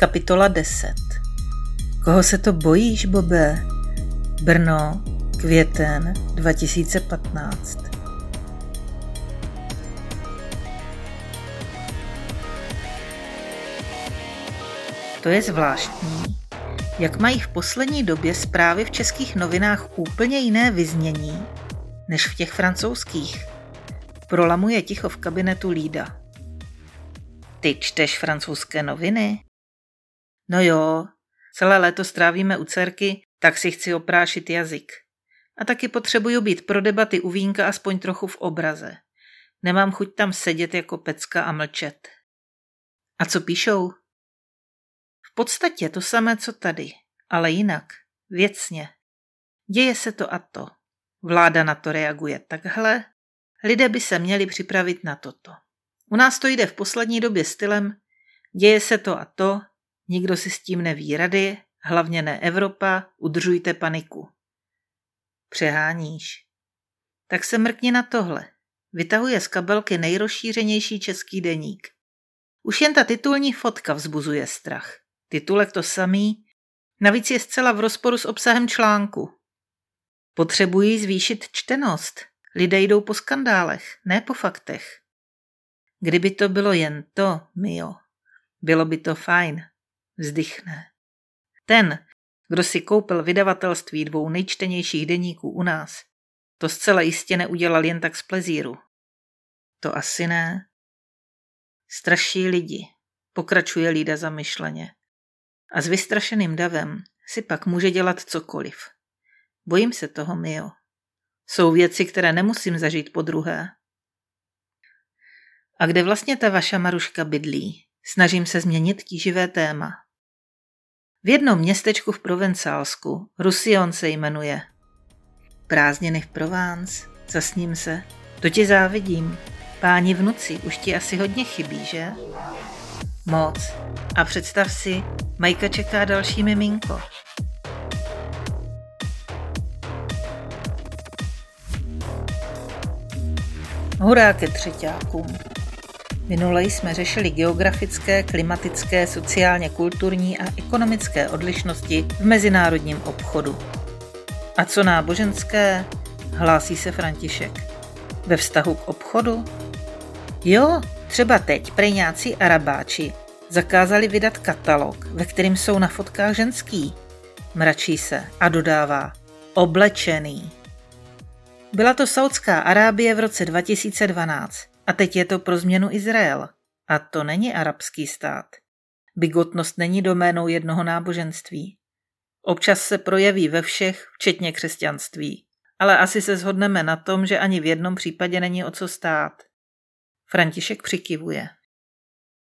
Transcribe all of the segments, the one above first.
Kapitola 10 Koho se to bojíš, Bobe? Brno, květen 2015 To je zvláštní, jak mají v poslední době zprávy v českých novinách úplně jiné vyznění než v těch francouzských. Prolamuje ticho v kabinetu Lída. Ty čteš francouzské noviny? No jo, celé léto strávíme u dcerky, tak si chci oprášit jazyk. A taky potřebuju být pro debaty u vínka aspoň trochu v obraze. Nemám chuť tam sedět jako pecka a mlčet. A co píšou? V podstatě to samé, co tady, ale jinak, věcně. Děje se to a to. Vláda na to reaguje takhle, lidé by se měli připravit na toto. U nás to jde v poslední době stylem děje se to a to, nikdo si s tím neví rady, hlavně ne Evropa, udržujte paniku. Přeháníš. Tak se mrkni na tohle. Vytahuje z kabelky nejrozšířenější český deník. Už jen ta titulní fotka vzbuzuje strach. Titulek to samý, navíc je zcela v rozporu s obsahem článku. Potřebují zvýšit čtenost. Lidé jdou po skandálech, ne po faktech. Kdyby to bylo jen to, Mio, bylo by to fajn, vzdychne. Ten, kdo si koupil vydavatelství dvou nejčtenějších deníků u nás, to zcela jistě neudělal jen tak z plezíru. To asi ne. Straší lidi, pokračuje Lída zamyšleně. A s vystrašeným davem si pak může dělat cokoliv. Bojím se toho, Mio. Jsou věci, které nemusím zažít po druhé. A kde vlastně ta vaša Maruška bydlí? Snažím se změnit tíživé téma. V jednom městečku v Provencálsku, Rusion se jmenuje. Prázdniny v Provence, zasním se. To ti závidím. Páni vnuci už ti asi hodně chybí, že? Moc. A představ si, Majka čeká další miminko. Hurá ke třetíákům. Minule jsme řešili geografické, klimatické, sociálně kulturní a ekonomické odlišnosti v mezinárodním obchodu. A co náboženské? Hlásí se František. Ve vztahu k obchodu? Jo, třeba teď preňáci arabáči zakázali vydat katalog, ve kterým jsou na fotkách ženský. Mračí se a dodává oblečený. Byla to Saudská Arábie v roce 2012 a teď je to pro změnu Izrael. A to není arabský stát. Bigotnost není doménou jednoho náboženství. Občas se projeví ve všech, včetně křesťanství. Ale asi se shodneme na tom, že ani v jednom případě není o co stát. František přikivuje.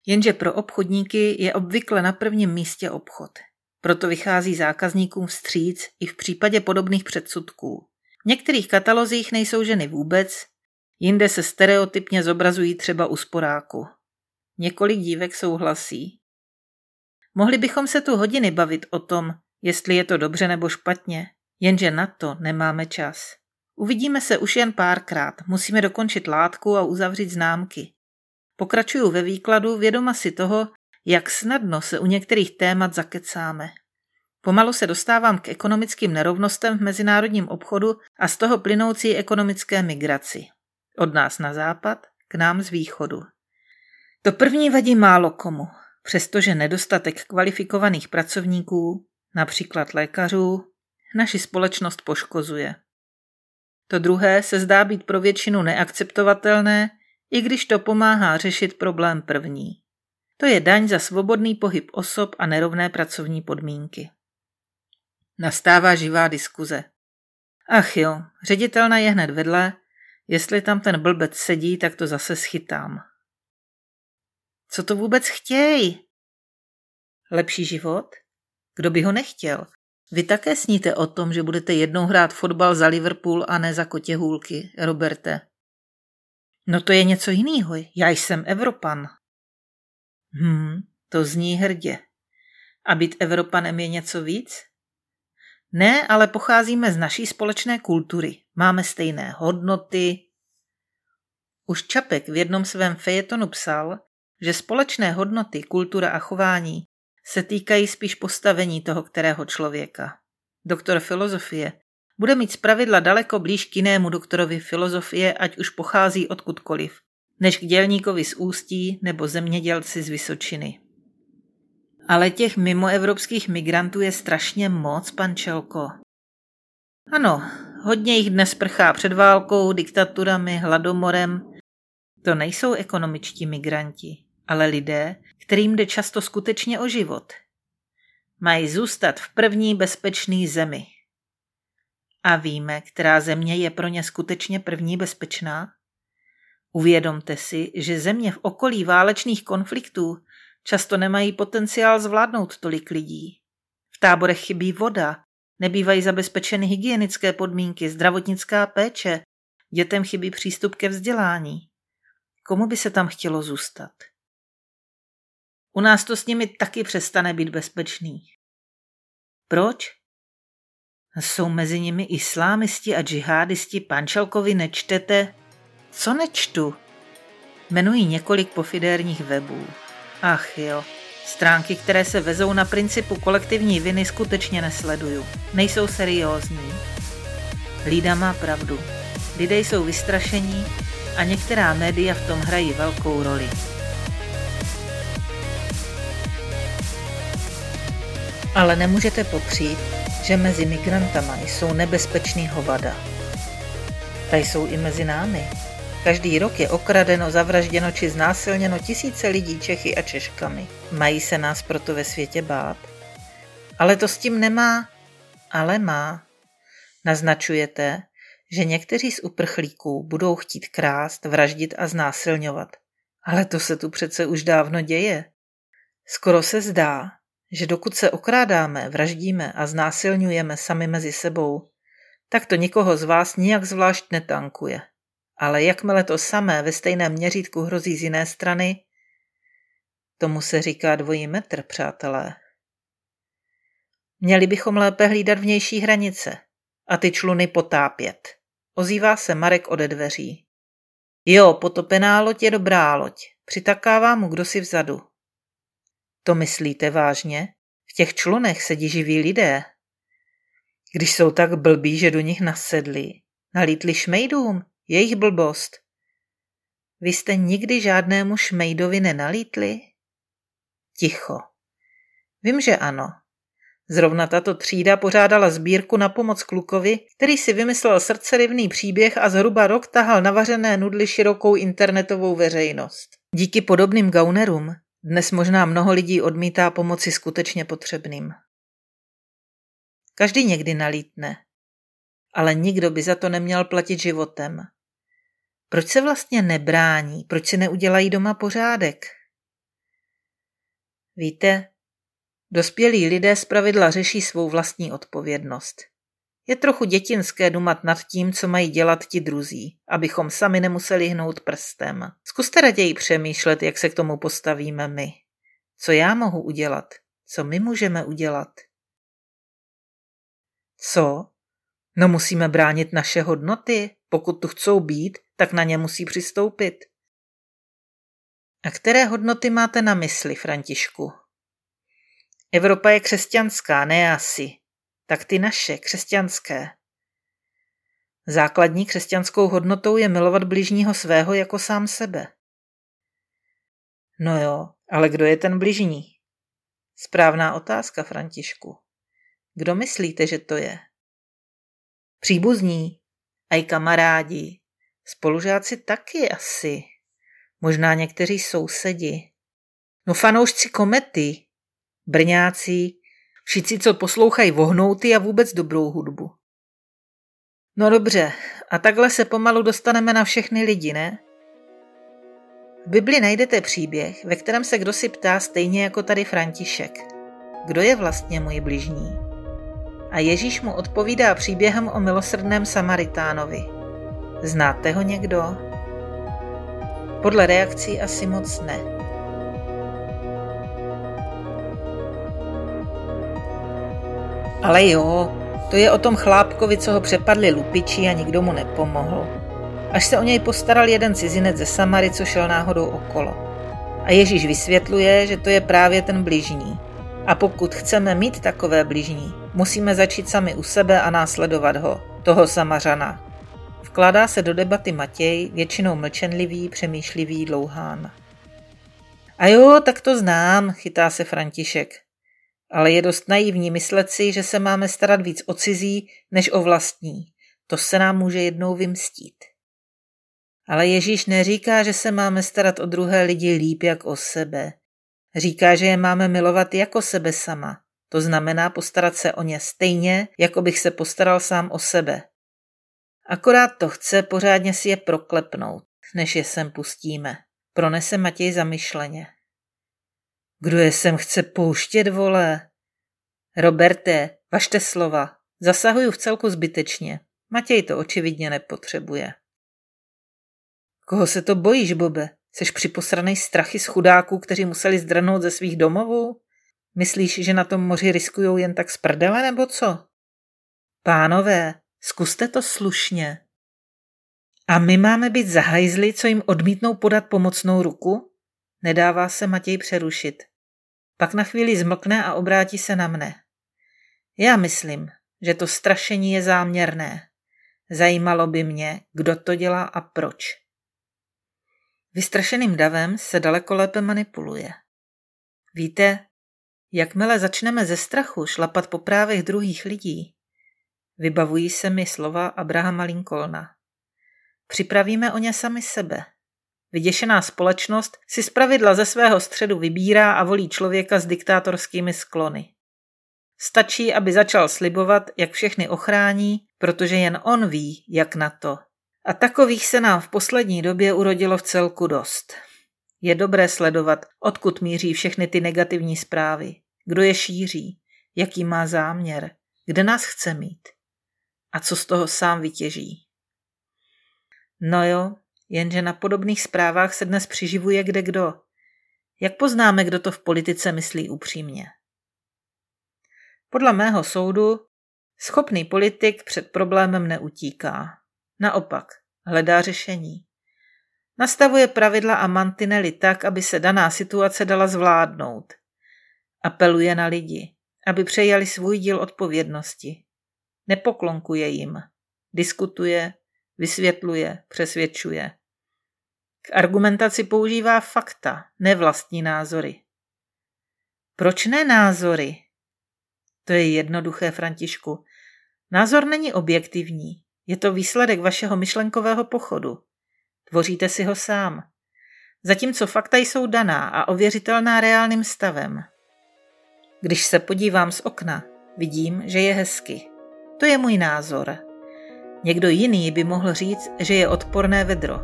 Jenže pro obchodníky je obvykle na prvním místě obchod. Proto vychází zákazníkům vstříc i v případě podobných předsudků. V některých katalozích nejsou ženy vůbec, jinde se stereotypně zobrazují třeba u sporáku. Několik dívek souhlasí. Mohli bychom se tu hodiny bavit o tom, jestli je to dobře nebo špatně, jenže na to nemáme čas. Uvidíme se už jen párkrát, musíme dokončit látku a uzavřít známky. Pokračuju ve výkladu vědoma si toho, jak snadno se u některých témat zakecáme. Pomalu se dostávám k ekonomickým nerovnostem v mezinárodním obchodu a z toho plynoucí ekonomické migraci. Od nás na západ, k nám z východu. To první vadí málo komu, přestože nedostatek kvalifikovaných pracovníků, například lékařů, naši společnost poškozuje. To druhé se zdá být pro většinu neakceptovatelné, i když to pomáhá řešit problém první. To je daň za svobodný pohyb osob a nerovné pracovní podmínky. Nastává živá diskuze. Ach jo, ředitelna je hned vedle, jestli tam ten blbec sedí, tak to zase schytám. Co to vůbec chtěj? Lepší život? Kdo by ho nechtěl? Vy také sníte o tom, že budete jednou hrát fotbal za Liverpool a ne za kotěhůlky, Roberte. No to je něco jiného. Já jsem Evropan. Hm, to zní hrdě. A být Evropanem je něco víc? Ne, ale pocházíme z naší společné kultury. Máme stejné hodnoty. Už Čapek v jednom svém fejetonu psal, že společné hodnoty, kultura a chování se týkají spíš postavení toho kterého člověka. Doktor filozofie bude mít zpravidla daleko blíž k jinému doktorovi filozofie, ať už pochází odkudkoliv, než k dělníkovi z Ústí nebo zemědělci z Vysočiny. Ale těch mimoevropských migrantů je strašně moc, pan Čelko. Ano, hodně jich dnes prchá před válkou, diktaturami, hladomorem. To nejsou ekonomičtí migranti, ale lidé, kterým jde často skutečně o život. Mají zůstat v první bezpečné zemi. A víme, která země je pro ně skutečně první bezpečná? Uvědomte si, že země v okolí válečných konfliktů často nemají potenciál zvládnout tolik lidí. V táborech chybí voda, nebývají zabezpečeny hygienické podmínky, zdravotnická péče, dětem chybí přístup ke vzdělání. Komu by se tam chtělo zůstat? U nás to s nimi taky přestane být bezpečný. Proč? Jsou mezi nimi islámisti a džihádisti, pančelkovi nečtete? Co nečtu? Jmenují několik pofidérních webů. Ach jo, stránky, které se vezou na principu kolektivní viny, skutečně nesleduju. Nejsou seriózní. Lída má pravdu. Lidé jsou vystrašení a některá média v tom hrají velkou roli. Ale nemůžete popřít, že mezi migrantama jsou nebezpečný hovada. Ta jsou i mezi námi. Každý rok je okradeno, zavražděno či znásilněno tisíce lidí Čechy a Češkami. Mají se nás proto ve světě bát? Ale to s tím nemá. Ale má. Naznačujete, že někteří z uprchlíků budou chtít krást, vraždit a znásilňovat. Ale to se tu přece už dávno děje. Skoro se zdá, že dokud se okrádáme, vraždíme a znásilňujeme sami mezi sebou, tak to nikoho z vás nijak zvlášť netankuje. Ale jakmile to samé ve stejném měřítku hrozí z jiné strany, tomu se říká dvojí metr, přátelé. Měli bychom lépe hlídat vnější hranice a ty čluny potápět. Ozývá se Marek ode dveří. Jo, potopená loď je dobrá loď. Přitakává mu kdo si vzadu. To myslíte vážně? V těch člunech sedí živí lidé. Když jsou tak blbí, že do nich nasedli, nalítli šmejdům, jejich blbost. Vy jste nikdy žádnému šmejdovi nenalítli? Ticho. Vím, že ano. Zrovna tato třída pořádala sbírku na pomoc klukovi, který si vymyslel srdcerivný příběh a zhruba rok tahal navařené nudly širokou internetovou veřejnost. Díky podobným gaunerům dnes možná mnoho lidí odmítá pomoci skutečně potřebným. Každý někdy nalítne, ale nikdo by za to neměl platit životem. Proč se vlastně nebrání? Proč si neudělají doma pořádek? Víte, dospělí lidé zpravidla řeší svou vlastní odpovědnost. Je trochu dětinské dumat nad tím, co mají dělat ti druzí, abychom sami nemuseli hnout prstem. Zkuste raději přemýšlet, jak se k tomu postavíme my. Co já mohu udělat? Co my můžeme udělat? Co? No musíme bránit naše hodnoty. Pokud tu chcou být, tak na ně musí přistoupit. A které hodnoty máte na mysli, Františku? Evropa je křesťanská, ne asi tak ty naše, křesťanské. Základní křesťanskou hodnotou je milovat bližního svého jako sám sebe. No jo, ale kdo je ten bližní? Správná otázka, Františku. Kdo myslíte, že to je? Příbuzní, a i kamarádi, spolužáci taky asi. Možná někteří sousedi. No fanoušci komety, brňáci, Všichni, co poslouchají vohnouty a vůbec dobrou hudbu. No dobře, a takhle se pomalu dostaneme na všechny lidi, ne? V Bibli najdete příběh, ve kterém se kdo si ptá stejně jako tady František. Kdo je vlastně můj bližní? A Ježíš mu odpovídá příběhem o milosrdném Samaritánovi. Znáte ho někdo? Podle reakcí asi moc ne. Ale jo, to je o tom chlápkovi, co ho přepadli lupiči a nikdo mu nepomohl. Až se o něj postaral jeden cizinec ze Samary, co šel náhodou okolo. A Ježíš vysvětluje, že to je právě ten bližní. A pokud chceme mít takové bližní, musíme začít sami u sebe a následovat ho, toho samařana. Vkládá se do debaty Matěj, většinou mlčenlivý, přemýšlivý dlouhán. A jo, tak to znám, chytá se František. Ale je dost naivní myslet si, že se máme starat víc o cizí, než o vlastní. To se nám může jednou vymstít. Ale Ježíš neříká, že se máme starat o druhé lidi líp jak o sebe. Říká, že je máme milovat jako sebe sama. To znamená postarat se o ně stejně, jako bych se postaral sám o sebe. Akorát to chce pořádně si je proklepnout, než je sem pustíme. Pronese Matěj zamyšleně. Kdo je sem chce pouštět, vole? Roberte, vašte slova. Zasahuju v celku zbytečně. Matěj to očividně nepotřebuje. Koho se to bojíš, Bobe? Seš připosranej strachy z chudáků, kteří museli zdrhnout ze svých domovů? Myslíš, že na tom moři riskujou jen tak z prdele, nebo co? Pánové, zkuste to slušně. A my máme být zahajzli, co jim odmítnou podat pomocnou ruku? Nedává se Matěj přerušit. Pak na chvíli zmlkne a obrátí se na mne. Já myslím, že to strašení je záměrné. Zajímalo by mě, kdo to dělá a proč. Vystrašeným davem se daleko lépe manipuluje. Víte, jakmile začneme ze strachu šlapat po právech druhých lidí, vybavují se mi slova Abrahama Lincolna. Připravíme o ně sami sebe. Vyděšená společnost si zpravidla ze svého středu vybírá a volí člověka s diktátorskými sklony. Stačí, aby začal slibovat, jak všechny ochrání, protože jen on ví, jak na to. A takových se nám v poslední době urodilo v celku dost. Je dobré sledovat, odkud míří všechny ty negativní zprávy, kdo je šíří, jaký má záměr, kde nás chce mít a co z toho sám vytěží. No jo, jenže na podobných zprávách se dnes přiživuje kde kdo. Jak poznáme, kdo to v politice myslí upřímně? Podle mého soudu schopný politik před problémem neutíká. Naopak, hledá řešení. Nastavuje pravidla a mantinely tak, aby se daná situace dala zvládnout. Apeluje na lidi, aby přejali svůj díl odpovědnosti. Nepoklonkuje jim. Diskutuje, vysvětluje, přesvědčuje. K argumentaci používá fakta, ne vlastní názory. Proč ne názory? To je jednoduché, Františku. Názor není objektivní. Je to výsledek vašeho myšlenkového pochodu. Tvoříte si ho sám. Zatímco fakta jsou daná a ověřitelná reálným stavem. Když se podívám z okna, vidím, že je hezky. To je můj názor. Někdo jiný by mohl říct, že je odporné vedro.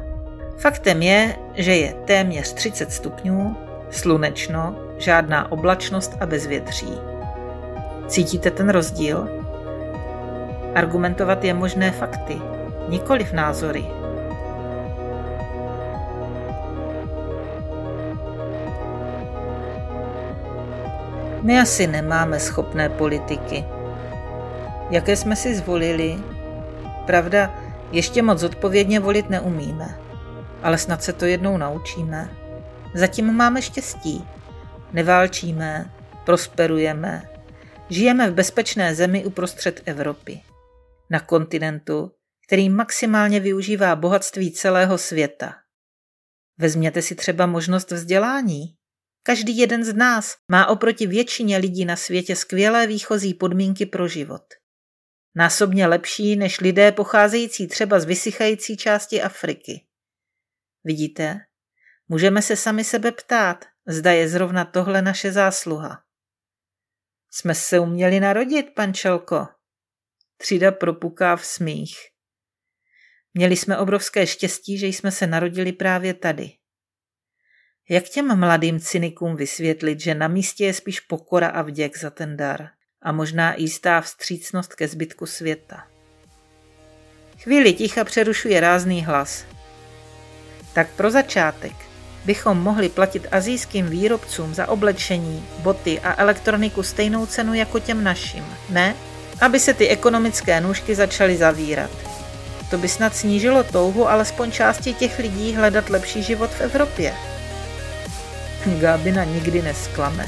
Faktem je, že je téměř 30 stupňů, slunečno, žádná oblačnost a bezvětří. Cítíte ten rozdíl? Argumentovat je možné fakty, nikoliv názory. My asi nemáme schopné politiky. Jaké jsme si zvolili? Pravda, ještě moc odpovědně volit neumíme, ale snad se to jednou naučíme. Zatím máme štěstí. Neválčíme, prosperujeme, žijeme v bezpečné zemi uprostřed Evropy na kontinentu, který maximálně využívá bohatství celého světa. Vezměte si třeba možnost vzdělání. Každý jeden z nás má oproti většině lidí na světě skvělé výchozí podmínky pro život. Násobně lepší než lidé pocházející třeba z vysychající části Afriky. Vidíte? Můžeme se sami sebe ptát, zda je zrovna tohle naše zásluha. Jsme se uměli narodit, pančelko, Třída propuká v smích. Měli jsme obrovské štěstí, že jsme se narodili právě tady. Jak těm mladým cynikům vysvětlit, že na místě je spíš pokora a vděk za ten dar a možná i jistá vstřícnost ke zbytku světa? Chvíli ticha přerušuje rázný hlas. Tak pro začátek bychom mohli platit azijským výrobcům za oblečení, boty a elektroniku stejnou cenu jako těm našim, ne? aby se ty ekonomické nůžky začaly zavírat. To by snad snížilo touhu alespoň části těch lidí hledat lepší život v Evropě. Gábina nikdy nesklame.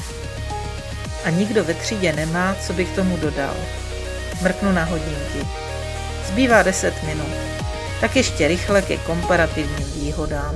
a nikdo ve třídě nemá, co by k tomu dodal. Mrknu na hodinky. Zbývá 10 minut. Tak ještě rychle ke komparativním výhodám.